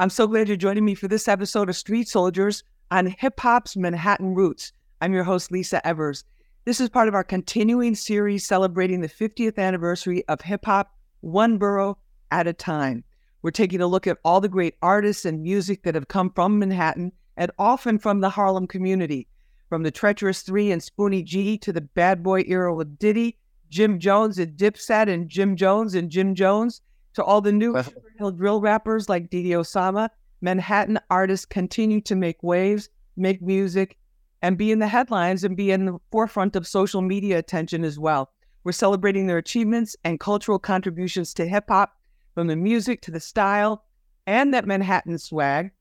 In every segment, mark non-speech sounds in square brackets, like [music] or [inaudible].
I'm so glad you're joining me for this episode of Street Soldiers on hip hop's Manhattan Roots. I'm your host, Lisa Evers. This is part of our continuing series celebrating the 50th anniversary of hip hop, one borough at a time. We're taking a look at all the great artists and music that have come from Manhattan and often from the Harlem community. From the Treacherous Three and Spoonie G to the bad boy era with Diddy, Jim Jones and Dipset and Jim Jones and Jim Jones, to all the new Hill drill rappers like DD Osama, Manhattan artists continue to make waves, make music, and be in the headlines and be in the forefront of social media attention as well. We're celebrating their achievements and cultural contributions to hip hop, from the music to the style and that Manhattan swag,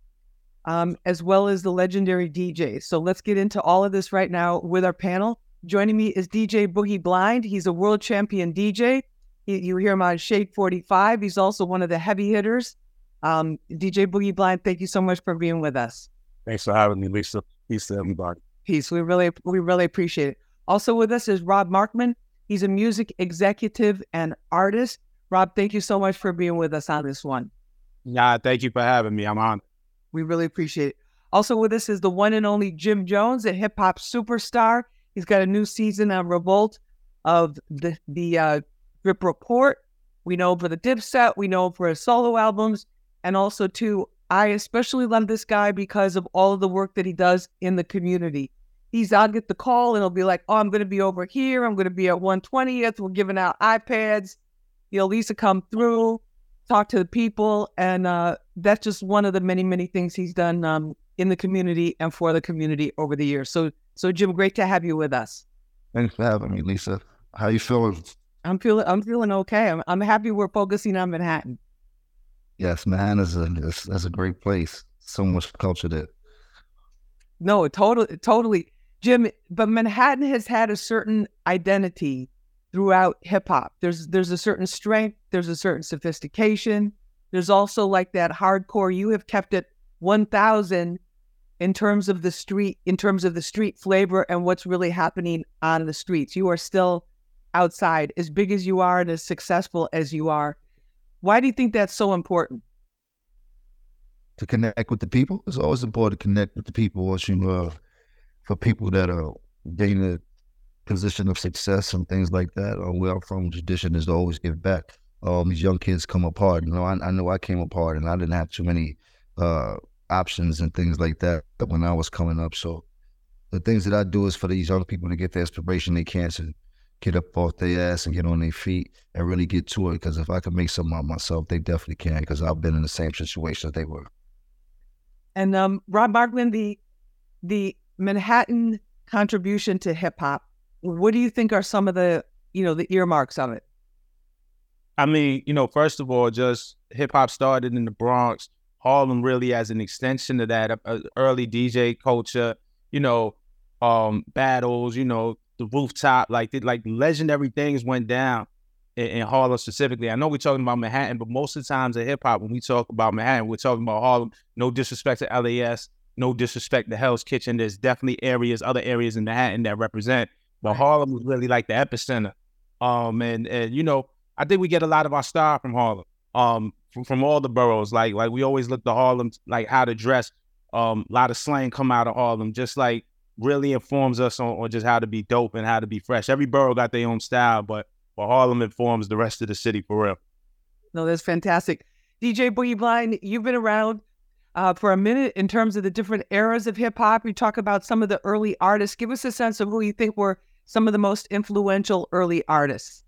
um, as well as the legendary DJs. So let's get into all of this right now with our panel. Joining me is DJ Boogie Blind. He's a world champion DJ you hear him on Shade 45. He's also one of the heavy hitters. Um, DJ Boogie Blind, thank you so much for being with us. Thanks for having me, Lisa. Peace to everybody. Peace. We really, we really appreciate it. Also with us is Rob Markman. He's a music executive and artist. Rob, thank you so much for being with us on this one. Yeah, thank you for having me. I'm on. We really appreciate it. Also with us is the one and only Jim Jones, a hip hop superstar. He's got a new season on Revolt of the the uh, Drip Report. We know for the Dipset. We know for his solo albums. And also, too, I especially love this guy because of all of the work that he does in the community. He's, I'll get the call and he'll be like, oh, I'm going to be over here. I'm going to be at 120th. We're giving out iPads. You know, Lisa come through, talk to the people. And uh, that's just one of the many, many things he's done um, in the community and for the community over the years. So, so Jim, great to have you with us. Thanks for having me, Lisa. How you feeling? I'm feeling I'm feeling okay. I'm I'm happy we're focusing on Manhattan. Yes, Manhattan is a is, that's a great place. So much culture there. No, totally, totally, Jim. But Manhattan has had a certain identity throughout hip hop. There's there's a certain strength. There's a certain sophistication. There's also like that hardcore. You have kept it one thousand in terms of the street, in terms of the street flavor and what's really happening on the streets. You are still outside, as big as you are and as successful as you are. Why do you think that's so important? To connect with the people. It's always important to connect with the people. Watching uh, for people that are gaining a position of success and things like that. Uh, where I'm from, tradition is to always give back. Um, these young kids come apart. You know, I, I know I came apart, and I didn't have too many uh, options and things like that when I was coming up. So the things that I do is for these young people to get the inspiration they can to get up off their ass and get on their feet and really get to it. Because if I can make something out myself, they definitely can. Because I've been in the same situation as they were. And um, Rob Markman, the the Manhattan contribution to hip hop. What do you think are some of the you know the earmarks of it? I mean, you know, first of all, just hip hop started in the Bronx. Harlem really as an extension of that uh, early DJ culture. You know, um, battles. You know, the rooftop, like the, like legendary things went down in, in, Harlem specifically. I know we're talking about Manhattan, but most of the times in hip hop, when we talk about Manhattan, we're talking about Harlem. No disrespect to LES, no disrespect to Hell's Kitchen. There's definitely areas, other areas in Manhattan that represent, but Harlem was really like the epicenter. Um, and and you know, I think we get a lot of our style from Harlem. Um, from, from all the boroughs, like like we always look to Harlem, like how to dress. Um, a lot of slang come out of Harlem, just like really informs us on, on just how to be dope and how to be fresh. Every borough got their own style, but but Harlem informs the rest of the city for real. No, that's fantastic. DJ Boogie Blind, you've been around uh, for a minute in terms of the different eras of hip hop. You talk about some of the early artists. Give us a sense of who you think were some of the most influential early artists.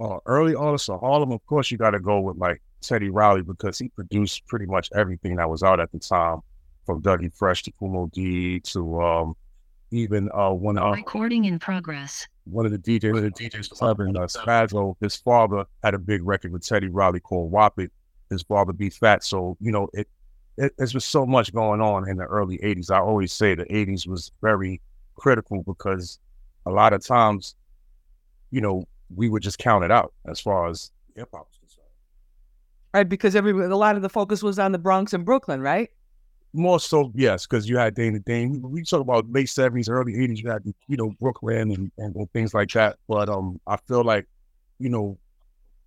Uh, early artists of Harlem, of course, you got to go with like Teddy Riley because he produced pretty much everything that was out at the time, from Dougie Fresh to Kool Moe Dee to um, even uh, one of recording in progress. One of the DJs, one of the DJs club in uh, Spazzo, his father had a big record with Teddy Riley called Wop It. His father beat Fat, so you know it, it. There's just so much going on in the early '80s. I always say the '80s was very critical because a lot of times, you know, we would just count it out as far as hip hop was concerned. Right, because every a lot of the focus was on the Bronx and Brooklyn, right? More so, yes, because you had Dana Dane. We talk about late seventies, early eighties. You had you know Brooklyn and, and, and, things like that. But um, I feel like you know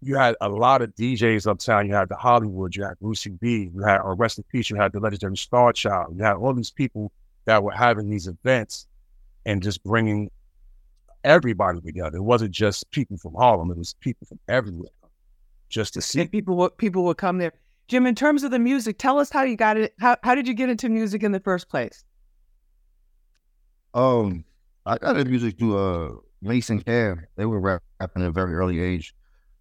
you had a lot of DJs uptown. You had the Hollywood, you had Lucy B, you had, or rest in peace, you had the legendary Star Child. You had all these people that were having these events and just bringing everybody together. It wasn't just people from Harlem; it was people from everywhere just to see. And people people would come there. Jim, in terms of the music, tell us how you got it. How how did you get into music in the first place? Um, I got into music through uh Mason Cam. They were rapping at a very early age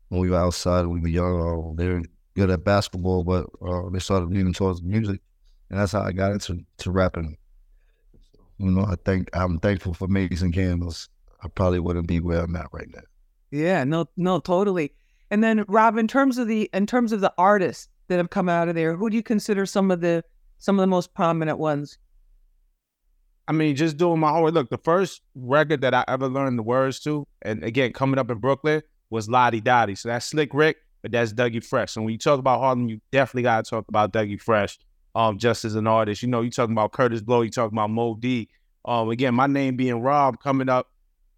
when we were outside. When we were young. Uh, they were good at basketball, but uh, they started leaning towards music, and that's how I got into to rapping. You know, I think I'm thankful for Mason Campbell's. I probably wouldn't be where I'm at right now. Yeah, no, no, totally. And then Rob, in terms of the in terms of the artists that have come out of there, who do you consider some of the some of the most prominent ones? I mean, just doing my homework. Look, the first record that I ever learned the words to, and again, coming up in Brooklyn, was La Di Da Di. So that's Slick Rick, but that's Dougie Fresh. And when you talk about Harlem, you definitely got to talk about Dougie Fresh um, just as an artist. You know, you talking about Kurtis Blow, you talking about Moe Dee. Um, again, my name being Rob coming up,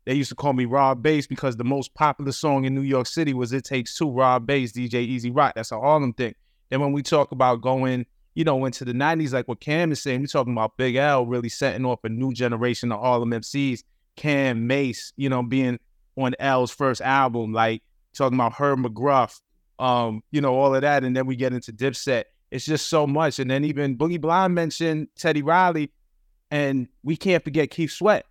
they used to call me Rob Base because the most popular song in New York City was It Takes Two, Rob Base, DJ E-Z Rock. That's a Harlem thing. And when we talk about going, you know, into the 90s, like what Cam is saying, we're talking about Big L really setting off a new generation of Harlem MCs. Cam Mase, you know, being on L's first album, like talking about Herb McGruff, um, you know, all of that. And then we get into Dipset it's just so much. And then even Boogie Blind mentioned Teddy Riley, and we can't forget Keith Sweat.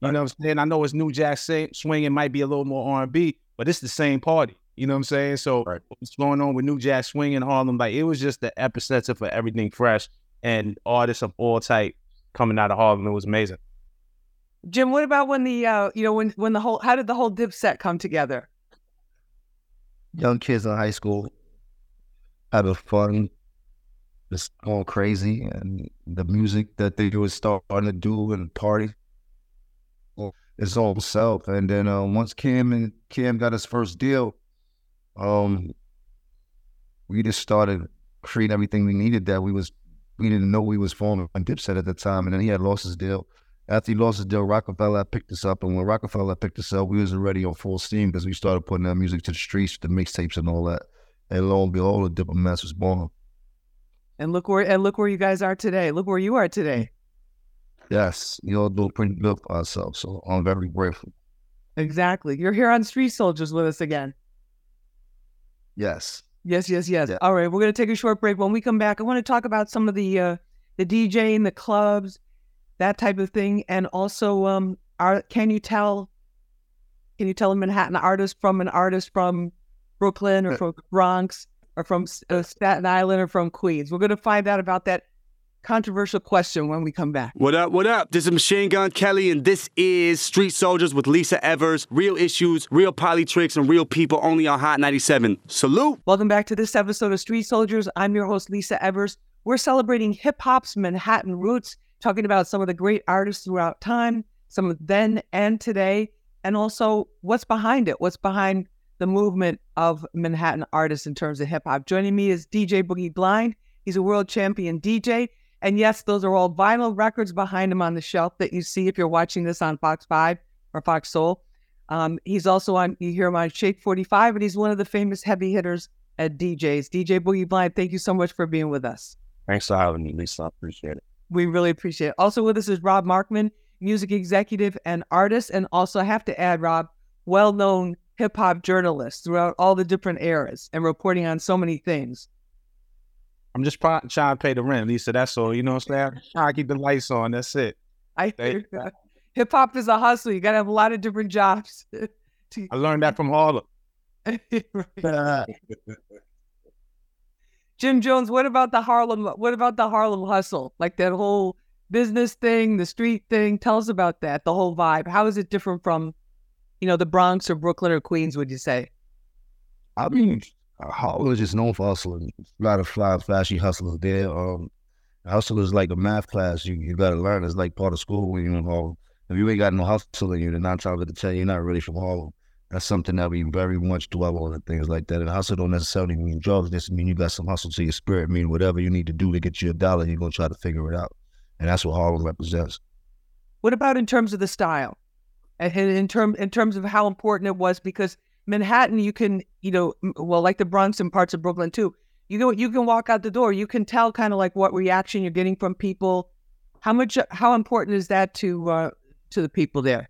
You know what I'm saying? I know it's New Jack Swing, it might be a little more R&B, but it's the same party. You know what I'm saying? So right. what's going on with New Jack Swing in Harlem? Like it was just the epicenter for everything fresh and artists of all type coming out of Harlem. It was amazing. Jim, what about when the uh, you know when when the whole how did the whole dip set come together? Young kids in high school having fun, just going crazy, and the music that they were starting to do and party its all self. And then uh, once Cam and Cam got his first deal, um, we just started creating everything we needed. That we was we didn't know we was forming on Dipset at the time, and then he had lost his deal. After he lost his deal, Roc-A-Fella picked us up, and when Roc-A-Fella picked us up, we was already on full steam because we started putting our music to the streets, the mixtapes and all that. And lo and behold, the Diplomats was born. And look where and look where you guys are today. Look where you are today. Yes, you all do pretty good for ourselves. So I'm very grateful. Exactly. You're here on Street Soldiers with us again. Yes. Yes, yes, yes. Yeah. All right, we're gonna take a short break. When we come back, I want to talk about some of the uh the DJing, the clubs, that type of thing, and also um are can you tell can you tell a Manhattan artist from an artist from Brooklyn or uh, from Bronx? or from uh, Staten Island or from Queens? We're going to find out about that controversial question when we come back. What up, what up? This is Machine Gun Kelly, and this is Street Soldiers with Lisa Evers. Real issues, real politics, and real people only on Hot 97. Salute. Welcome back to this episode of Street Soldiers. I'm your host, Lisa Evers. We're celebrating hip hop's Manhattan roots, talking about some of the great artists throughout time, some of then and today, and also what's behind it, what's behind the movement of Manhattan artists in terms of hip hop. Joining me is DJ Boogie Blind. He's a world champion DJ. And yes, those are all vinyl records behind him on the shelf that you see if you're watching this on Fox 5 or Fox Soul. Um, he's also on, you hear him on Shade 45, and he's one of the famous heavy hitters at DJs. DJ Boogie Blind, thank you so much for being with us. Thanks for having me, Lisa. I appreciate it. We really appreciate it. Also with us is Rob Markman, music executive and artist. And also, I have to add, Rob, well known hip hop journalist throughout all the different eras and reporting on so many things. I'm just trying to pay the rent, Lisa. That's all. You know what I'm saying? Trying to keep the lights on. That's it. I think hip hop is a hustle. You got to have a lot of different jobs. [laughs] to... I learned that from Harlem. [laughs] [laughs] Jim Jones, what about the Harlem? What about the Harlem hustle? Like that whole business thing, the street thing. Tell us about that. The whole vibe. How is it different from you know, the Bronx or Brooklyn or Queens, would you say? I mean, Harlem is just known for hustling. A lot of fly, flashy hustlers there. Um, hustle is like a math class. You you got to learn. It's like part of school when you're in Harlem. If you ain't got no hustle in you, then nine times out of ten, you're not really from Harlem. That's something that we very much dwell on and things like that. And hustle don't necessarily mean drugs. This mean you got some hustle to your spirit. mean whatever you need to do to get you a dollar, you're gonna try to figure it out. And that's what Harlem represents. What about in terms of the style? and in term in terms of how important it was because Manhattan, you can, you know, well, like the Bronx and parts of Brooklyn too. You go, you can walk out the door. You can tell kind of like what reaction you're getting from people. How much, how important is that to uh, to the people there?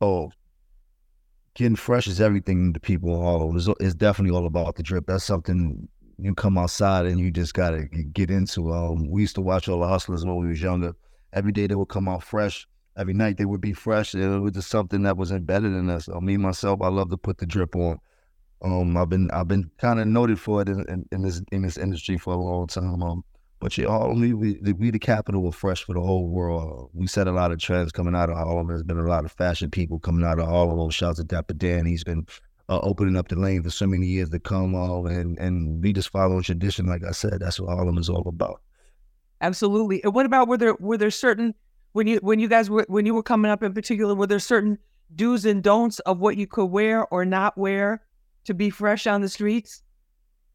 Oh, getting fresh is everything to people Harlem. It's, it's definitely all about the drip. That's something you come outside and you just gotta get into. Um, we used to watch all the hustlers when we was younger. Every day they would come out fresh. Every night they would be fresh. It was just something that was embedded in us. Uh, me myself, I love to put the drip on. Um, I've been I've been kind of noted for it in, in, in, this in this industry for a long time. Um, but yeah, Harlem, we, we, we the capital of fresh for the whole world. We set a lot of trends coming out of Harlem. There's been a lot of fashion people coming out of Harlem. Shouts to Dapper Dan. He's been uh, opening up the lane for so many years to come. All and and we just following tradition. Like I said, that's what Harlem is all about. Absolutely. And what about were there were there certain when you when you guys were when you were coming up in particular were there certain do's and don'ts of what you could wear or not wear to be fresh on the streets?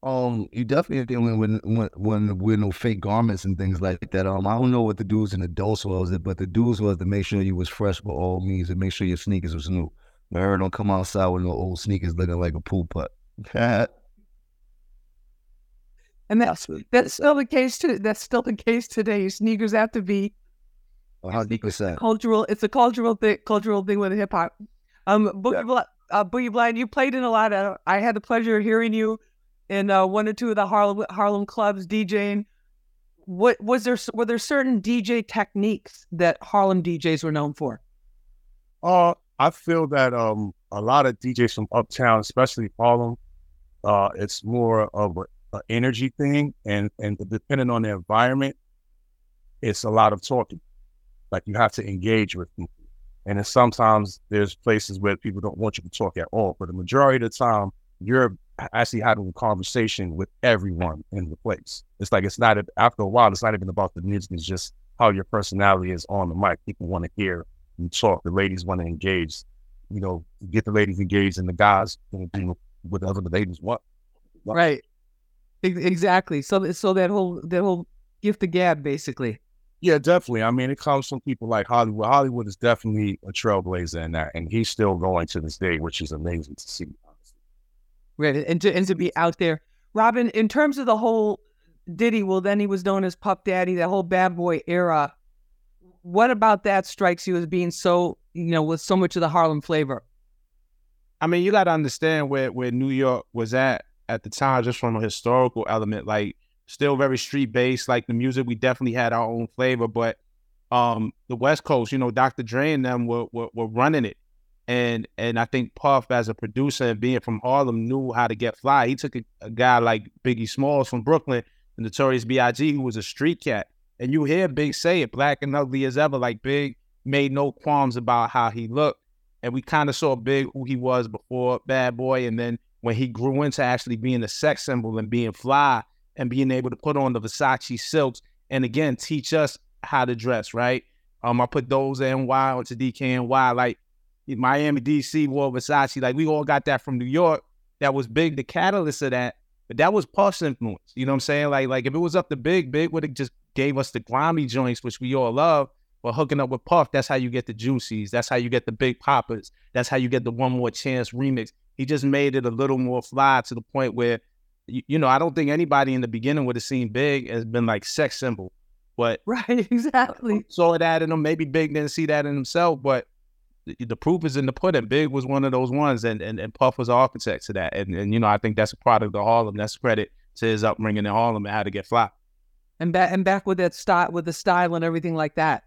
Um, you definitely dealing with when when with no fake garments and things like that. Um, I don't know what the do's and the don'ts was, but the do's was to make sure you was fresh by all means and make sure your sneakers was new. Man, don't come outside with no old sneakers looking like a pool putt. [laughs] and that's that's still the case too. That's still the case today. Sneakers have to be. How deep is that? Cultural. It's a cultural thing. Cultural thing with hip hop. Um, Boogie, yeah. Bl- uh, Boogie Blind, you played in a lot of. I had the pleasure of hearing you in uh, one or two of the Harlem Harlem clubs DJing. What was there? Were there certain DJ techniques that Harlem DJs were known for? Uh, I feel that um a lot of DJs from uptown, especially Harlem, uh, it's more of an energy thing, and and depending on the environment, it's a lot of talking. Like you have to engage with people, and then sometimes there's places where people don't want you to talk at all. But the majority of the time, you're actually having a conversation with everyone in the place. It's like it's not after a while. It's not even about the music. It's just how your personality is on the mic. People want to hear you talk. The ladies want to engage. You know, get the ladies engaged, and the guys you know, whatever the ladies want. Right. Exactly. So, so that whole that whole gift of gab, basically. Yeah, definitely. I mean, it comes from people like Hollywood. Hollywood is definitely a trailblazer in that, and he's still going to this day, which is amazing to see. Right, and to and to be out there, Robin. In terms of the whole Diddy, well, then he was known as Puff Daddy. That whole bad boy era. What about that strikes you as being so, you know, with so much of the Harlem flavor? I mean, you got to understand where where New York was at at the time, just from a historical element. Like, still very street based. Like the music, we definitely had our own flavor, but um, the West Coast, you know, Dr. Dre and them were, were, were running it. And and I think Puff, as a producer and being from Harlem, knew how to get fly. He took a, a guy like Biggie Smalls from Brooklyn, the Notorious B.I.G., who was a street cat. And you hear Big say it, black and ugly as ever. Like Big made no qualms about how he looked. And we kind of saw Big who he was before Bad Boy. And then when he grew into actually being a sex symbol and being fly and being able to put on the Versace silks and again teach us how to dress, right? Um, I put those NY onto DKNY. Like Miami, DC wore Versace. Like we all got that from New York. That was big, the catalyst of that. But that was Puff's influence. You know what I'm saying? Like, like if it was up to Big, Big would have just gave us the grimy joints, which we all love. But hooking up with Puff, that's how you get the juicies. That's how you get the big poppers. That's how you get the one more chance remix. He just made it a little more fly to the point where, you, you know, I don't think anybody in the beginning would have seen Big as been like sex symbol. But [laughs] right, exactly. Saw it in him. Maybe Big didn't see that in himself, but the proof is in the pudding. Big was one of those ones, and and, and Puff was the architect to that. And and you know, I think that's a product of Harlem. That's credit to his upbringing in Harlem and how to get fly. And back and back with that style, with the style and everything like that.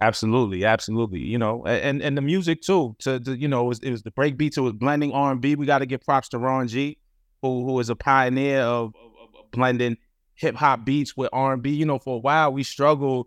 Absolutely, absolutely. You know, and and the music too. To, to you know, it was, it was the break beats. It was blending R and B. We got to give props to Ron G, who who is a pioneer of, of, of blending hip hop beats with R and B. You know, for a while we struggled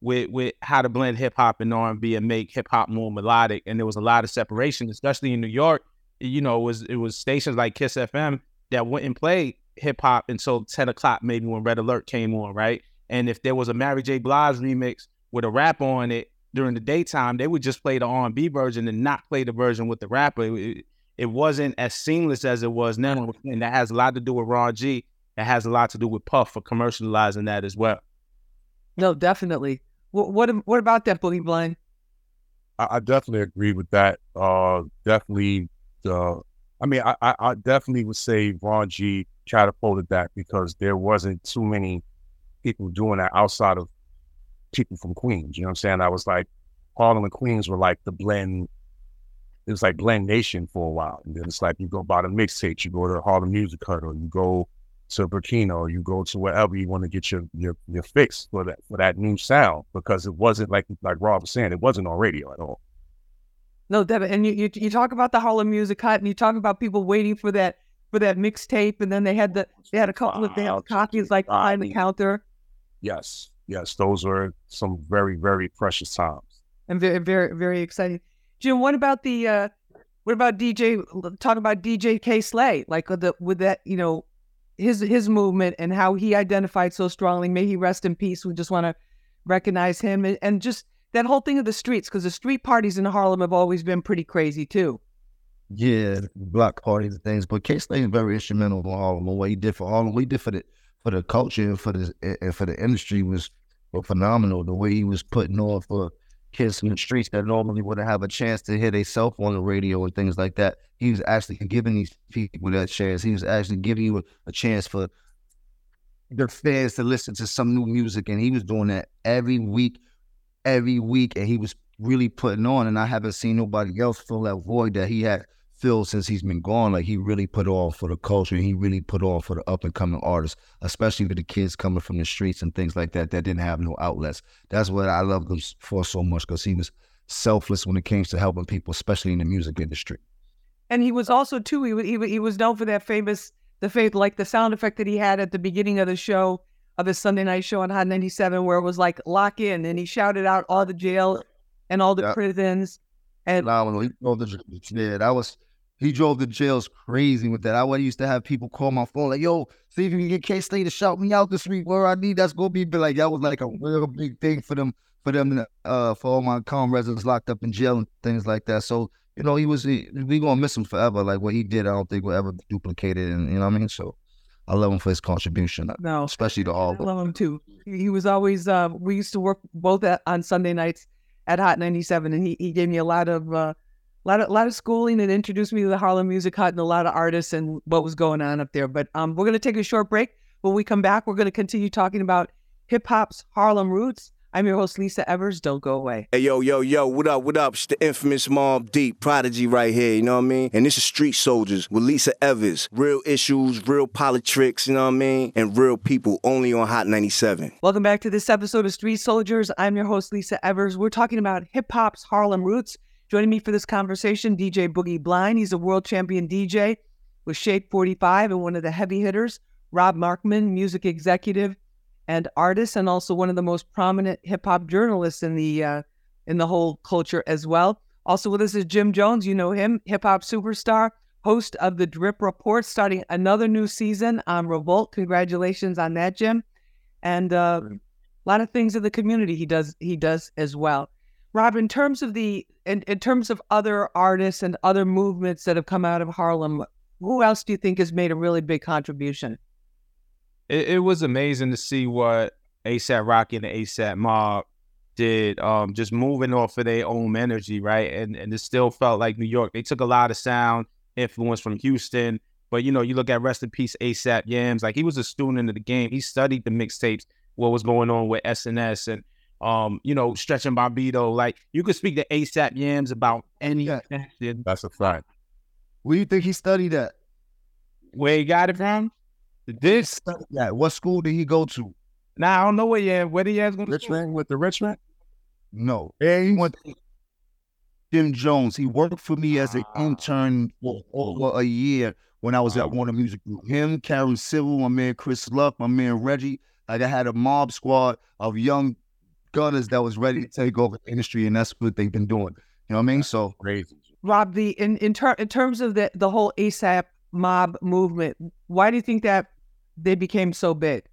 with with how to blend hip hop and R and B and make hip hop more melodic. And there was a lot of separation, especially in New York. You know, it was it was stations like Kiss FM that wouldn't play hip hop until ten o'clock, maybe when Red Alert came on, right? And if there was a Mary J. Blige remix with a rap on it during the daytime, they would just play the R and B version and not play the version with the rapper. It, it wasn't as seamless as it was now, and that has a lot to do with Ron G. It has a lot to do with Puff for commercializing that as well. No, definitely. What what, what about that Boogie Blind? I, I definitely agree with that. Uh, definitely. Uh, I mean, I, I, I definitely would say Ron G catapulted that because there wasn't too many people doing that outside of people from Queens. You know what I'm saying? I was like, Harlem and Queens were like the blend. It was like blend nation for a while, and then it's like you go buy the mixtapes, you go to Harlem Music Hut, or you go to Burkina, or you go to wherever you want to get your your your fix for that for that new sound because it wasn't like like Rob was saying, it wasn't on radio at all. No, Devin, and you, you you talk about the Harlem Music Hut, and you talk about people waiting for that for that mixtape, and then they had the they had a couple of they had copies like behind the counter. Yes, yes, those were some very very precious times and very very very exciting. Jim, what about the uh what about DJ talk about DJ Kay Slay like with the with that you know his his movement and how he identified so strongly. May he rest in peace. We just want to recognize him and, and just that whole thing of the streets because the street parties in Harlem have always been pretty crazy too. Yeah, block parties and things. But Kay Slay is very instrumental in Harlem. What he did for Harlem, he did for the for the culture and for the and for the industry was phenomenal. The way he was putting on for kids in the streets that normally wouldn't have a chance to hear themselves on the radio and things like that. He was actually giving these people that chance. He was actually giving you a, a chance for their fans to listen to some new music, and he was doing that every week, every week, and he was really putting on. And I haven't seen nobody else fill that void that he had filled since he's been gone. Like he really put on for the culture. He really put on for the up and coming artists, especially for the kids coming from the streets and things like that that didn't have no outlets. That's what I love him for so much because he was selfless when it came to helping people, especially in the music industry. And he was also too. He he, he was known for that famous the faith like the sound effect that he had at the beginning of the show of his Sunday night show on Hot 97 where it was like lock in and he shouted out all the jail and all the yep. prisons and phenomenal. Yeah, that was he drove the jails crazy with that. I used to have people call my phone like, "Yo, see if you can get Kay Slay to shout me out the street where I need." That's gonna be like that was like a real big thing for them, for them, uh, for all my calm residents locked up in jail and things like that. So you know, he was he, we gonna miss him forever. Like what he did, I don't think will ever be duplicated. And you know what I mean? So I love him for his contribution. No, especially to all. I love him too. He was always. Uh, we used to work both at, on Sunday nights at Hot 97, and he, he gave me a lot of. Uh, a lot of, a lot of schooling and introduced me to the Harlem Music Hut and a lot of artists and what was going on up there. But um, we're going to take a short break. When we come back, we're going to continue talking about hip hop's Harlem roots. I'm your host, Lisa Evers. Don't go away. Hey, yo, yo, yo, what up, what up? It's the infamous Mobb Deep Prodigy right here, you know what I mean? And this is Street Soldiers with Lisa Evers. Real issues, real politics, you know what I mean? And real people only on Hot 97. Welcome back to this episode of Street Soldiers. I'm your host, Lisa Evers. We're talking about hip hop's Harlem roots. Joining me for this conversation, DJ Boogie Blind. He's a world champion DJ with Shade 45 and one of the heavy hitters. Rob Markman, music executive and artist, and also one of the most prominent hip hop journalists in the uh, in the whole culture as well. Also with us is Jim Jones. You know him, hip hop superstar, host of the Drip Report, starting another new season on Revolt. Congratulations on that, Jim. And uh, a lot of things in the community he does he does as well. Rob, in terms of the in, in terms of other artists and other movements that have come out of Harlem, who else do you think has made a really big contribution? It, it was amazing to see what ASAP Rocky and ASAP Mob did, um, just moving off of their own energy, right? And and it still felt like New York. They took a lot of sound influence from Houston, but you know, you look at Rest in Peace ASAP Yams, like he was a student of the game. He studied the mixtapes, what was going on with SNS and um, you know, stretching Bobbito. Like you could speak to ASAP Yams about any. Yeah. That's a fact. Where do you think he studied at? Where he got it from? This. Yeah. What school did he go to? Nah, I don't know where Yams. Where did Yams go to? Richmond with the Richmond. No, he went. Jim Jones. He worked for me as an ah. intern for over a year when I was at Warner Music Group. Him, Karen Civil, my man Chris Luck, my man Reggie. Like I had a mob squad of young gunners that was ready to take over the industry, and that's what they've been doing. You know what I mean? So crazy. Rob, the in in, ter- in terms of the the whole ASAP mob movement, why do you think that they became so big?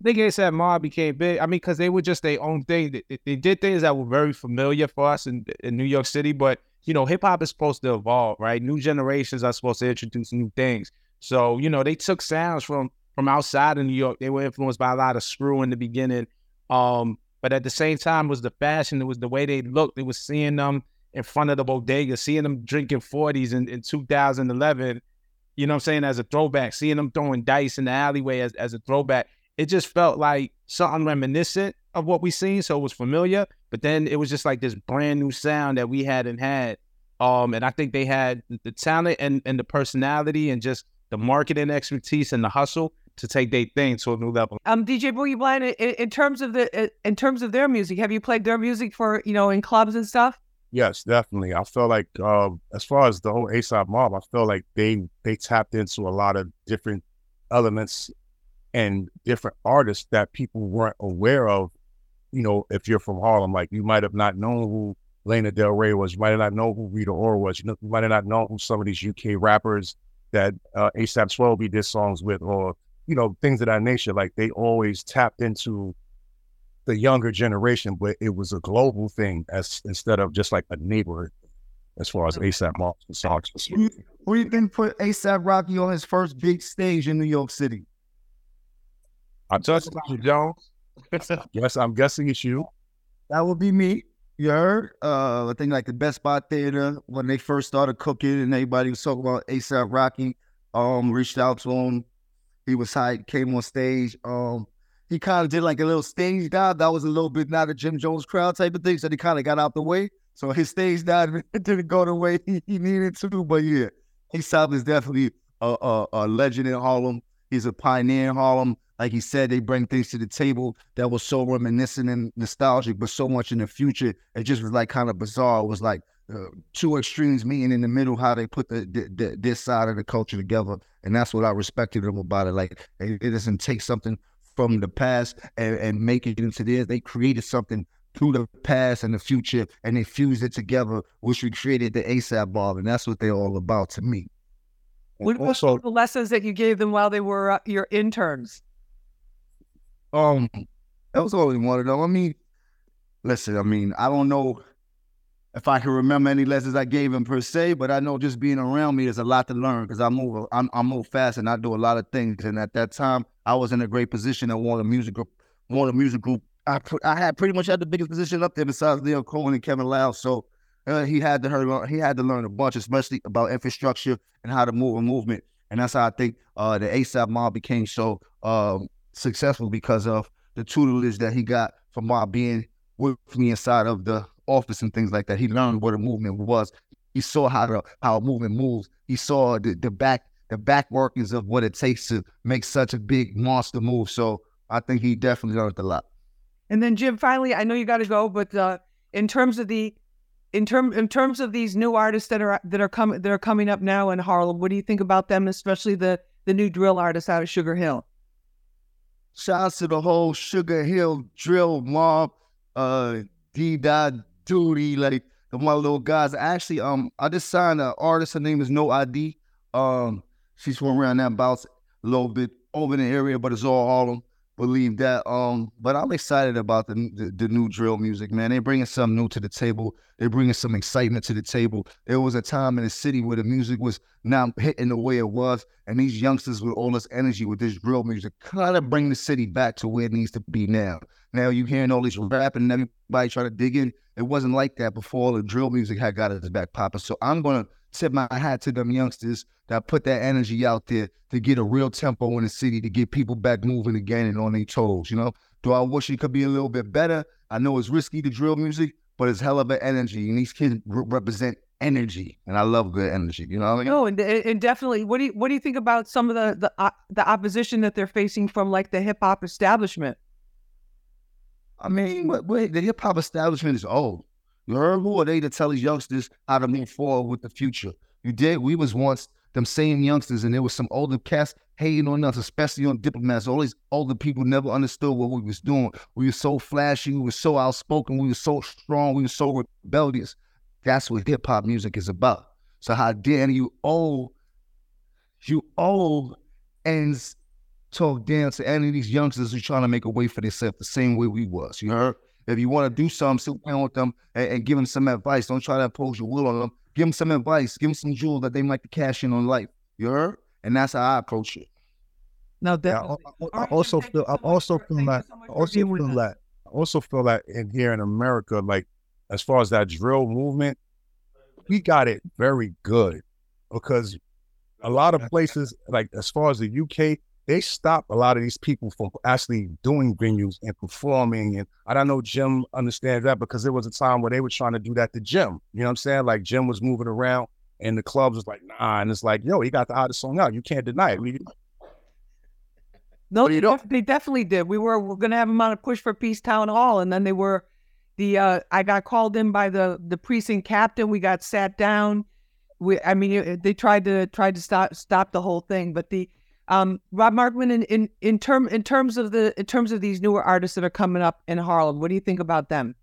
I think ASAP mob became big. I mean, because they were just their own thing. They, they, did things that were very familiar for us in in New York City, but you know, hip hop is supposed to evolve, right? New generations are supposed to introduce new things. So, you know, they took sounds from from outside of New York. They were influenced by a lot of screw in the beginning. Um, But at the same time, it was the fashion, it was the way they looked. It was seeing them in front of the bodega, seeing them drinking 40s in, in 2011, you know what I'm saying, as a throwback, seeing them throwing dice in the alleyway as, as a throwback. It just felt like something reminiscent of what we seen. So it was familiar, but then it was just like this brand new sound that we hadn't had. Um, and I think they had the talent and, and the personality and just the marketing expertise and the hustle to take their thing to a new level. Um, DJ Boogie Blind, in, in terms of the in terms of their music, have you played their music for you know in clubs and stuff? Yes, definitely. I feel like uh, as far as the whole ASAP mob, I feel like they they tapped into a lot of different elements and different artists that people weren't aware of. You know, if you're from Harlem, like you might have not known who Lana Del Rey was, you might have not known who Rita Ora was, you, know, you might have not known who some of these UK rappers that uh, ASAP Swellby did songs with, or you know, things of that nature. Like they always tapped into the younger generation, but it was a global thing as instead of just like a neighborhood as far as ASAP Mob songs. Who, who do you think put ASAP Rocky on his first big stage in New York City? I'm you Jones. yes, I'm guessing it's you. That would be me. You heard? Uh, I think like the Best Buy Theater when they first started cooking and everybody was talking about ASAP Rocky. Um, reached out to him. He was hyped, came on stage. Um, he kind of did like a little stage dive. That was a little bit not a Jim Jones crowd type of thing. So he kind of got out the way. So his stage dive [laughs] didn't go the way he, he needed to. But yeah, ASAP is definitely a, a, a legend in Harlem. He's a pioneer in Harlem. Like he said, they bring things to the table that was so reminiscent and nostalgic, but so much in the future. It just was like kind of bizarre. It was like uh, two extremes meeting in the middle, how they put the, the, the, this side of the culture together. And that's what I respected them about it. Like it, it doesn't take something from the past and, and make it into this. They created something through the past and the future, and they fused it together, which we created the ASAP Mob, and that's what they're all about to me. What about also, the lessons that you gave them while they were uh, your interns? Um, that was only one of them. I mean, listen, I mean, I don't know if I can remember any lessons I gave him per se, but I know just being around me, there's a lot to learn because I move, I'm, I move fast and I do a lot of things. And at that time, I was in a great position at Warner Music Group. Warner Music Group, I, I had pretty much had the biggest position up there besides Lyor Cohen and Kevin Liles. So uh, he had to learn, he had to learn a bunch, especially about infrastructure and how to move a movement. And that's how I think uh, the ASAP mob became so um, successful because of the tutelage that he got from my being with me inside of the office and things like that. He learned what a movement was. He saw how the how a movement moves. He saw the, the back the back workings of what it takes to make such a big monster move. So I think he definitely learned a lot. And then Jim, finally, I know you got to go, but uh, in terms of the in term in terms of these new artists that are that are coming that are coming up now in Harlem, what do you think about them, especially the the new drill artists out of Sugar Hill? Shouts to the whole Sugar Hill drill mob, uh, D Dot Duty, like one little guys. Actually, um, I just signed an artist. Her name is No ID. Um, she's from around that about a little bit over the area, but it's all Harlem. Believe that. Um, but I'm excited about the, the, the new drill music, man. They're bringing something new to the table. They're bringing some excitement to the table. There was a time in the city where the music was not hitting the way it was, and these youngsters with all this energy with this drill music kind of bring the city back to where it needs to be now. Now you're hearing all these rapping and everybody trying to dig in. It wasn't like that before. All The drill music had got its back popping. So I'm gonna tip my hat to them youngsters that put that energy out there to get a real tempo in the city to get people back moving again and on their toes. You know, do I wish it could be a little bit better? I know it's risky to drill music, but it's hell of an energy, and these kids represent energy, and I love good energy. You know what I mean? No, and, and definitely. What do you what do you think about some of the the uh, the opposition that they're facing from like the hip hop establishment? I mean, wait, the hip hop establishment is old. You heard who are they to tell these youngsters how to move forward with the future? You did. We was once them same youngsters, and there was some older cats hating on us, especially on diplomats. All these older people never understood what we was doing. We were so flashy, we were so outspoken, we were so strong, we were so rebellious. That's what hip hop music is about. So how dare you old, you old and talk down to any of these youngsters who trying to make a way for themselves the same way we was. You heard? If you want to do something, sit down with them and, and, give them some advice. Don't try to impose your will on them. Give them some advice. Give them some jewels that they might to cash in on life. You heard? And that's how I approach it. Now, that yeah, I, I, I, also feel. I also feel that. I also feel that I also feel that in here in America, like as far as that drill movement, we got it very good because a lot of places, like as far as the UK, they stop a lot of these people from actually doing venues and performing. And I don't know Jim understands that because there was a time where they were trying to do that to Jim. You know what I'm saying? Like Jim was moving around and the clubs was like, nah. And it's like, yo, he got the hottest song out. You can't deny it. We, [laughs] no, they, def- they definitely did. We were, we're going to have them on a push for peace town hall. And then they were the, uh, I got called in by the, the precinct captain. We got sat down. We, I mean, they tried to, tried to stop, stop the whole thing, but the, um, Rob Markman, in, in in term in terms of the in terms of these newer artists that are coming up in Harlem, what do you think about them?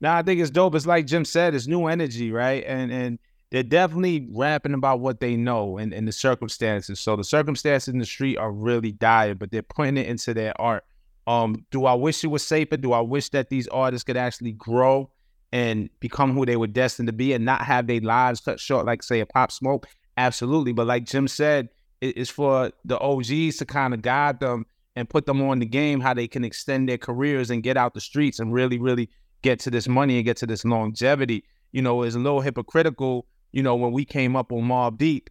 Now I think it's dope. It's like Jim said, it's new energy, right? And and they're definitely rapping about what they know and, and the circumstances. So the circumstances in the street are really dire, but they're putting it into their art. Um, do I wish it was safer? Do I wish that these artists could actually grow and become who they were destined to be and not have their lives cut short, like say a pop smoke? Absolutely. But like Jim said, is for the OGs to kind of guide them and put them on the game, how they can extend their careers and get out the streets and really, really get to this money and get to this longevity. You know, it's a little hypocritical, you know, when we came up on Mobb Deep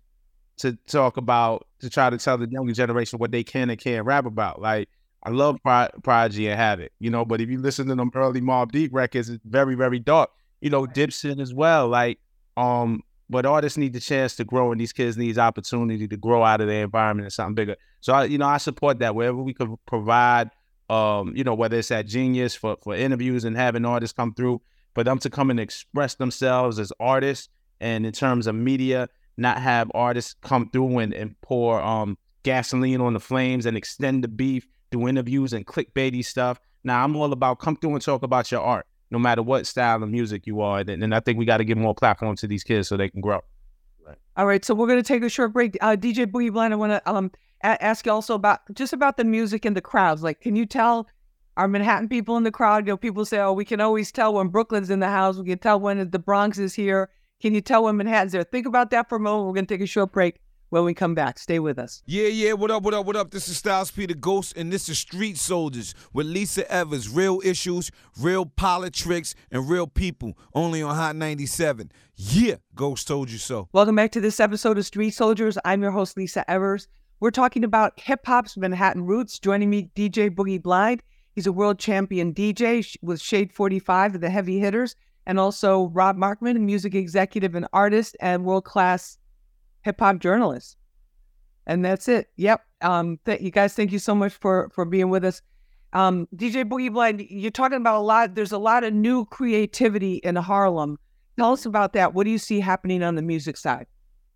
to talk about, to try to tell the younger generation what they can and can't rap about. Like, I love Pro- Prodigy and Havoc, you know, but if you listen to them early Mobb Deep records, it's very, very dark. You know, Dipset as well. Like, um, but artists need the chance to grow, and these kids need opportunity to grow out of their environment and something bigger. So, I, you know, I support that wherever we could provide, um, you know, whether it's at Genius for for interviews and having artists come through, for them to come and express themselves as artists, and in terms of media, not have artists come through and, and pour um, gasoline on the flames and extend the beef through interviews and clickbaity stuff. Now, I'm all about come through and talk about your art no matter what style of music you are. And, and I think we got to give more platform to these kids so they can grow. Right. All right. So we're going to take a short break. Uh, DJ Boogie Blind, I want to um, a- ask you also about just about the music and the crowds. Like, can you tell our Manhattan people in the crowd? You know, people say, oh, we can always tell when Brooklyn's in the house. We can tell when the Bronx is here. Can you tell when Manhattan's there? Think about that for a moment. We're going to take a short break when we come back. Stay with us. Yeah, yeah. What up, what up, what up? This is Styles P the Ghost, and this is Street Soldiers with Lisa Evers. Real issues, real politics, and real people. Only on Hot 97. Yeah, Ghost told you so. Welcome back to this episode of Street Soldiers. I'm your host, Lisa Evers. We're talking about hip hop's Manhattan roots. Joining me, DJ Boogie Blind. He's a world champion DJ with Shade 45 of the Heavy Hitters, and also Rob Markman, music executive and artist and world class hip hop journalist. And that's it. Yep. Um, th- you guys, thank you so much for for being with us. Um, DJ Boogie Blind, you're talking about a lot. There's a lot of new creativity in Harlem. Tell us about that. What do you see happening on the music side?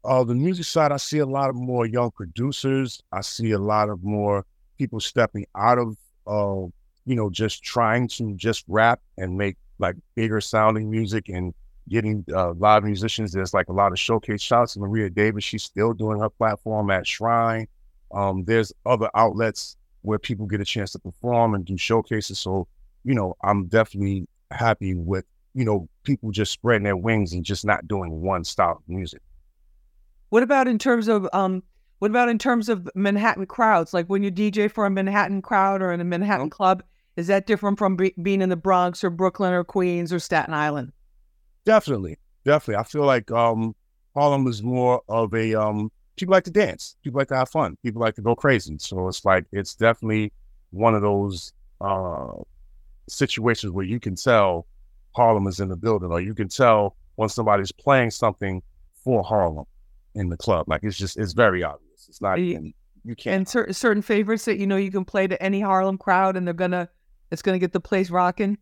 Uh, the music side, I see a lot of more young producers. I see a lot of more people stepping out of, uh, you know, just trying to just rap and make like bigger sounding music and getting uh, live musicians. There's like a lot of showcase shots. Maria Davis, she's still doing her platform at Shrine. Um, there's other outlets where people get a chance to perform and do showcases. So, you know, I'm definitely happy with, you know, people just spreading their wings and just not doing one style of music. What about in terms of um what about in terms of Manhattan crowds? Like when you DJ for a Manhattan crowd or in a Manhattan mm-hmm. club, is that different from be- being in the Bronx or Brooklyn or Queens or Staten Island? Definitely, definitely. I feel like um, Harlem is more of a um, people like to dance, people like to have fun, people like to go crazy. So it's like it's definitely one of those uh, situations where you can tell Harlem is in the building, or you can tell when somebody's playing something for Harlem in the club. Like it's just it's very obvious. It's not you, you can't. And cer- certain favorites that you know you can play to any Harlem crowd, and they're gonna it's gonna get the place rocking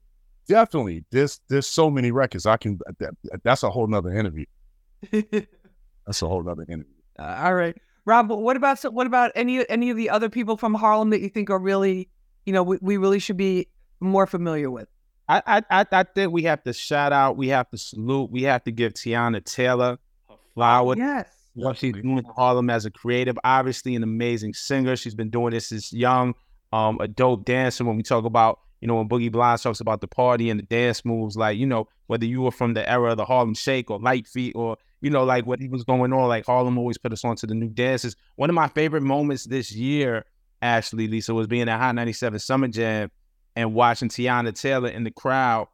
definitely. There's there's so many records. I can. That, that's a whole nother interview. [laughs] that's a whole nother interview. Uh, all right, Rob. What about what about any any of the other people from Harlem that you think are really, you know, we, we really should be more familiar with? I, I I think we have to shout out. We have to salute. We have to give Teyana Taylor a flower. Yes. What she's doing in Harlem as a creative, obviously an amazing singer. She's been doing this since young, um, a dope dancer. When we talk about you know, when Boogie Blind talks about the party and the dance moves, like, you know, whether you were from the era of the Harlem Shake or Lite Feet or, you know, like what he was going on, like Harlem always put us on to the new dances. One of my favorite moments this year, Ashley, Lisa, was being at Hot 97 Summer Jam. and watching Teyana Taylor in the crowd,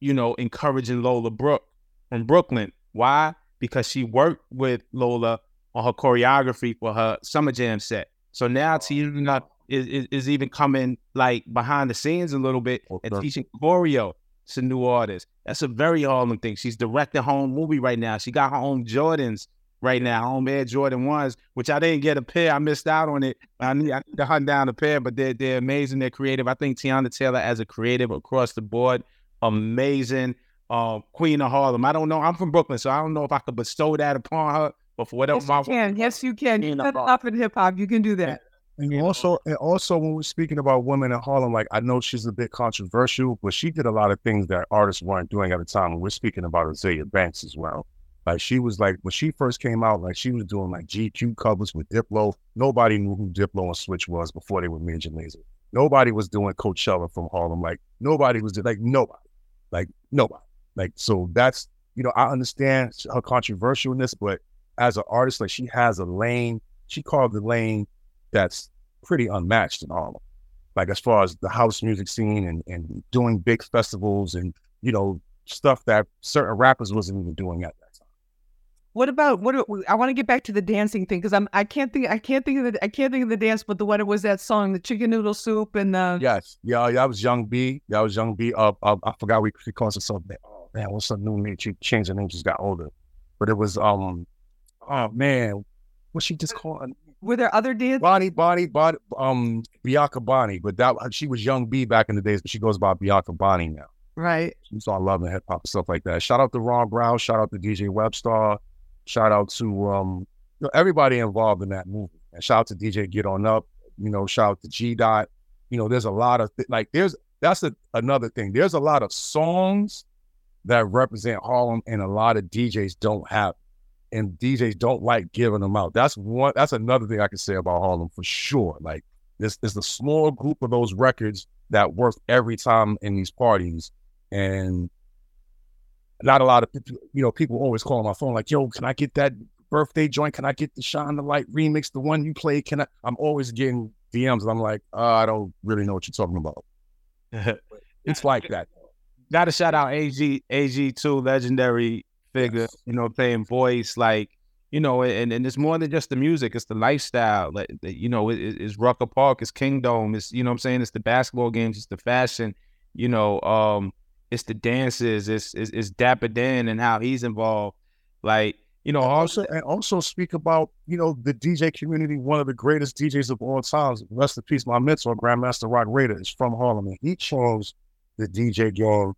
you know, encouraging Lola Brooke from Brooklyn. Why? Because she worked with Lola on her choreography for her Summer Jam set. So now Teyana is, is, is even coming like behind the scenes a little bit and teaching choreo to new artists. That's a very Harlem thing. She's directing her own movie right now. She got her own Jordans right now, her own Air Jordan ones, which I didn't get a pair. I missed out on it. I need, I need to hunt down a pair, but they're they're amazing. They're creative. I think Teyana Taylor as a creative across the board, amazing. Uh, Queen of Harlem. I don't know. I'm from Brooklyn, so I don't know if I could bestow that upon her. But for whatever Yes, my you can. Yes, you can. You Queen of set it up in hip hop. You can do that. And also, and also, when we're speaking about women in Harlem, like I know she's a bit controversial, but she did a lot of things that artists weren't doing at the time. And we're speaking about Azealia Banks as well. Like she was like when she first came out, like she was doing like GQ covers with Diplo. Nobody knew who Diplo and Switch was before they were Major Lazer. Nobody was doing Coachella from Harlem. Like nobody was like nobody, like nobody. Like so that's you know I understand her controversialness, but as an artist, like she has a lane. She called the lane that's pretty unmatched in Harlem. Like as far as the house music scene and, and doing big festivals and, you know, stuff that certain rappers wasn't even doing at that time. What about what? I want to get back to the dancing thing because I'm I can't think I can't think of the I can't think of the dance, but the one it was that song, the chicken noodle soup and the Yes. Yeah, yeah, I was Young B. That was Young B. Uh, uh, I forgot we she calls herself that. Oh man, what's her new name? She changed her name, just got older. But it was um oh man, what she just called were there other dances? Bonnie, Bonnie, Bonnie, um, Bianca Bonnie, but that she was Young B back in the days, but she goes by Bianca Bonnie now. Right. So I love the hip hop and stuff like that. Shout out to Ron Brown. Shout out to DJ Webstar. Shout out to um you know, everybody involved in that movie. And shout out to DJ Get On Up. You know, shout out to G Dot. You know, there's a lot of th- like there's that's a, another thing. There's a lot of songs that represent Harlem, and a lot of DJs don't have, and DJs don't like giving them out. That's one. That's another thing I can say about Harlem for sure. Like this is a small group of those records that work every time in these parties, and not a lot of people. You know, people always call on my phone like, "Yo, can I get that birthday joint? Can I get the Shine the Light remix, the one you played? Can I?" I'm always getting DMs, and I'm like, uh, "I don't really know what you're talking about." [laughs] It's like that. Got to shout out AG AG two legendary figure. You know, playing voice like you know, and and it's more than just the music; it's the lifestyle. Like you know, it, it- it's Rucker Park, it's Kingdom, it's you know, what I'm saying it's the basketball games, it's the fashion. You know, um, it's the dances, it's it's, it's Dapper Dan and how he's involved. Like you know, also also and also speak about you know the DJ community. One of the greatest DJs of all times, rest in peace, my mentor, Grandmaster Roc Raida, is from Harlem, and he chose the DJ game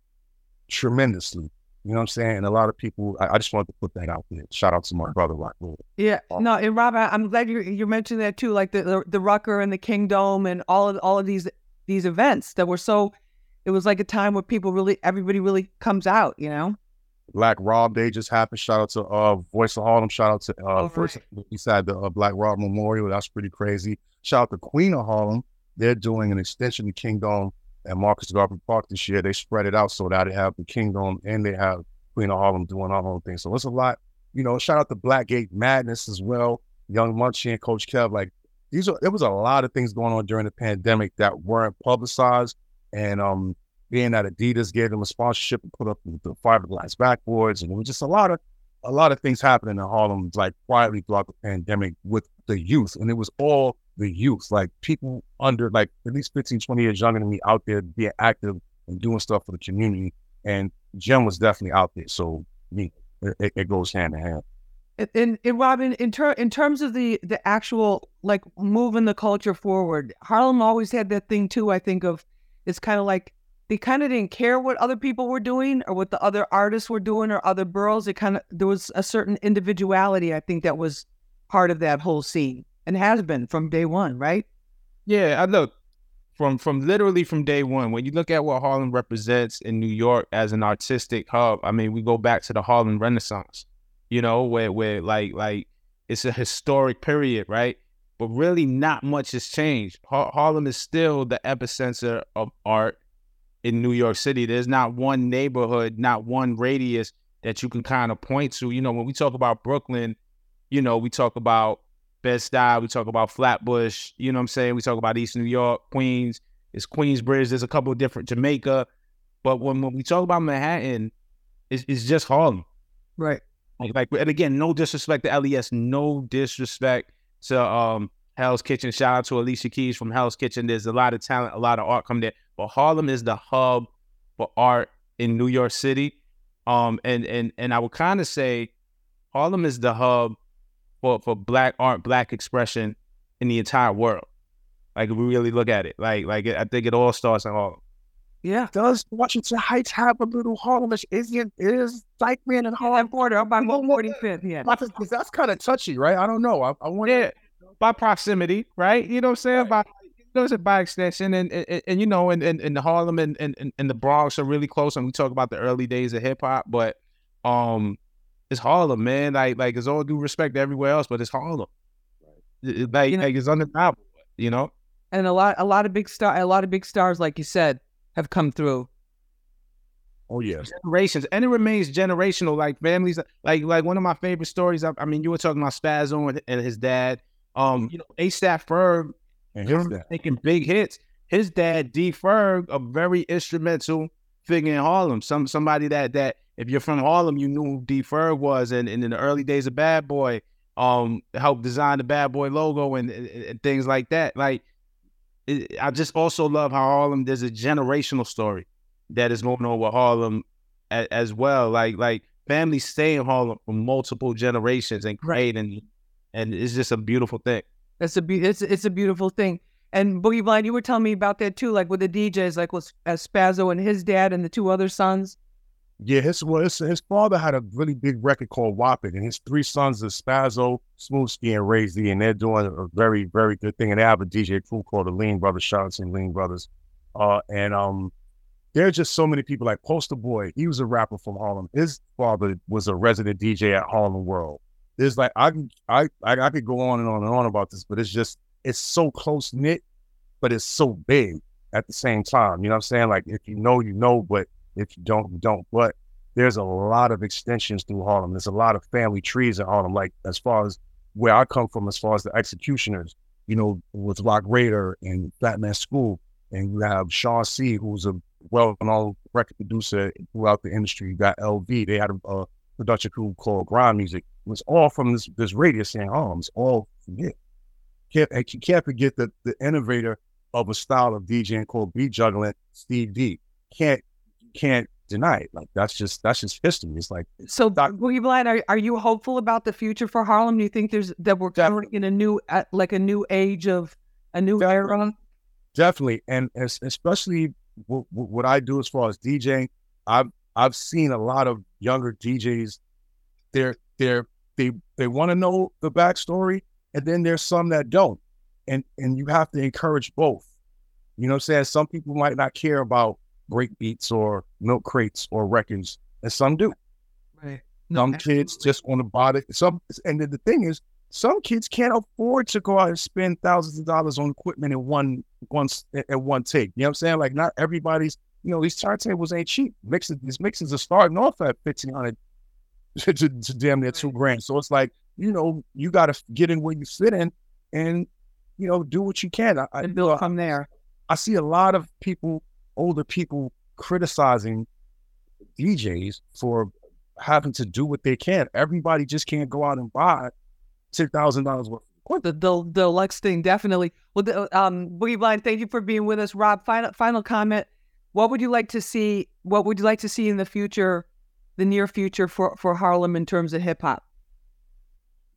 tremendously. You know what I'm saying? And a lot of people, I, I just wanted to put that out there. Shout out to my brother Rock. Yeah, no, and Rob, I- I'm glad you you mentioned that too, like the, the the Rucker and the Kingdom and all of all of these these events that were so. It was like a time where people really, everybody really comes out, you know. Black Rob Day just happened. Shout out to uh, Voice of Harlem. Shout out to uh, Oh, first right. beside the uh, Black Rob Memorial. That's pretty crazy. Shout out to Queen of Harlem. They're doing an extension of Kingdom at Marcus Garvey Park this year. They spread it out so that they have the Kingdom and they have Queen of Harlem doing our own thing. So it's a lot. You know, shout out to Blackgate Madness as well. Young Munchie and Coach Kev. Like these are there was a lot of things going on during the pandemic that weren't publicized. And um being that Adidas gave them a sponsorship and put up the fiberglass backboards, and it was just a lot of a lot of things happening in Harlem, like quietly throughout the pandemic with the youth, and it was all the youth, like people under like at least 15, 20 years younger than me out there being active and doing stuff for the community. And Jim was definitely out there, so me, it, it goes hand in hand. And, and, and Robin, in ter- in terms of the the actual like moving the culture forward, Harlem always had that thing too. I think of it's kind of like they kind of didn't care what other people were doing or what the other artists were doing or other boroughs. It kind of there was a certain individuality. I think that was part of that whole scene and has been from day one, right? Yeah, I look from from literally from day one. When you look at what Harlem represents in New York as an artistic hub, I mean, we go back to the Harlem Renaissance, you know, where where like like it's a historic period, right? But really, not much has changed. Har- Harlem is still the epicenter of art in New York City. There's not one neighborhood, not one radius that you can kind of point to. You know, when we talk about Brooklyn, you know, we talk about Bed-Stuy, we talk about Flatbush, you know what I'm saying? We talk about East New York, Queens, It's Queensbridge. There's a couple of different Jamaica, but when, when we talk about Manhattan, it's, it's just Harlem. Right. Like, like, and again, no disrespect to LES, no disrespect to um Hell's Kitchen. Shout out to Alicia Keys from Hell's Kitchen. There's a lot of talent, a lot of art coming there. But Harlem is the hub for art in New York City. Um, and and and I would kind of say Harlem is the hub for for black art, black expression in the entire world. Like if we really look at it, like like I think it all starts in Harlem. Yeah. Does Washington Heights have a little Harlemish? Is it is like man in Harlem? That border up by Well, what- 145th. Yeah. Because that's kind of touchy, right? I don't know. I, I want Yeah, by proximity, right? You know what I'm saying? By you know, it's by extension, and and, and you know, and, and, and the Harlem and, and and and the Bronx are really close. And we talk about the early days of hip hop, but um, it's Harlem, man. Like like it's all due respect to everywhere else, but it's Harlem. It- it- Like You know- like it's undeniable, you know. And a lot, a lot of big star, a lot of big stars, like you said, have come through. Oh yes. generations, and it remains generational. Like families, like like one of my favorite stories. I, I mean, you were talking about Spazzo and, and his dad. Um, you know, ASAP Ferg And here's that. making big hits. His dad, D. Ferg, a very instrumental figure in Harlem. Some somebody that that if you're from Harlem, you knew who D. Ferg was, and, and in the early days of Bad Boy, um, helped design the Bad Boy logo and, and, and things like that. Like, it, I just also love how Harlem. There's a generational story that is going on with Harlem as, as well. Like like families stay in Harlem for multiple generations and create and and it's just a beautiful thing. It's a be- it's it's a beautiful thing. And Boogie Blind, you were telling me about that too, like with the DJs, like with Spazzo and his dad and the two other sons. Yeah, his well, his, his father had a really big record called Wop It, and his three sons are Spazzo, Smoothski, and Ray Z, and they're doing a very, very good thing. And they have a DJ crew called the Lean Brothers, shout out to Lean Brothers. Uh, and um, there are just so many people like Poster Boy. He was a rapper from Harlem. His father was a resident DJ at Harlem World. There's like I can I, I I could go on and on and on about this, but it's just it's so close knit, but it's so big at the same time. You know what I'm saying? Like if you know, you know, but if you don't, don't. But there's a lot of extensions through Harlem. There's a lot of family trees in Harlem. Like as far as where I come from, as far as the X-Ecutioners, you know, with Roc Raida and Fat Man School, and you have Sean C, who's a well-known record producer throughout the industry. You got LV. They had a, a production crew called Grind Music. It was all from this this radius in Harlem. Oh, it's all from here. Can't you can't forget the the innovator of a style of DJing called beat juggling, Steve Dee. Can't can't deny it. Like that's just that's just history. It's like So Blind, are are you hopeful about the future for Harlem? Do you think there's that we're Definitely. in a new uh, like a new age of a new Definitely. era? definitely, and es- especially w- w- what I do as far as DJing, I've I've seen a lot of younger DJs. They're they're they they want to know the backstory, and then there's some that don't, and and you have to encourage both. You know what I'm saying? Some people might not care about break beats or milk crates or records, and some do. Right. Some kids just want to buy it. Some, and then the thing is, some kids can't afford to go out and spend thousands of dollars on equipment in one once in one take. You know what I'm saying? Like not everybody's. You know these turntables ain't cheap. Mixes these mixes are starting off at fifteen hundred [laughs] to, to, to damn near two grand. So it's like you know you got to get in where you fit in, and you know do what you can. I, I, And build from there. I see a lot of people, older people, criticizing DJs for having to do what they can. Everybody just can't go out and buy ten thousand dollars worth. The the the Lex thing definitely. Well, the, um, Boogie Blind, thank you for being with us, Rob. Final final comment. What would you like to see? What would you like to see in the future, the near future for for Harlem in terms of hip hop?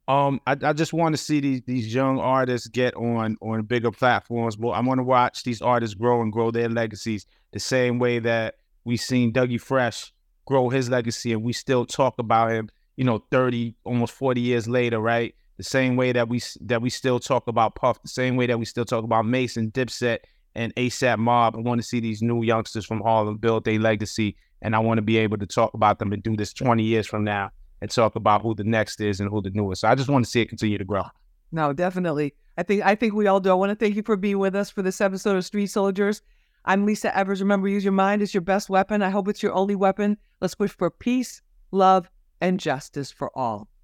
Um, I, I just want to see these these young artists get on on bigger platforms. Well, I want to watch these artists grow and grow their legacies the same way that we've seen Dougie Fresh grow his legacy, and we still talk about him. You know, thirty, almost forty years later, right? The same way that we that we still talk about Puff, the same way that we still talk about Mason, Dipset, and ASAP Mob. I want to see these new youngsters from Harlem build their legacy, and I want to be able to talk about them and do this twenty years from now and talk about who the next is and who the newest. So I just want to see it continue to grow. No, definitely. I think I think we all do. I want to thank you for being with us for this episode of Street Soldiers. I'm Lisa Evers. Remember, use your mind as your best weapon. I hope it's your only weapon. Let's push for peace, love, and justice for all.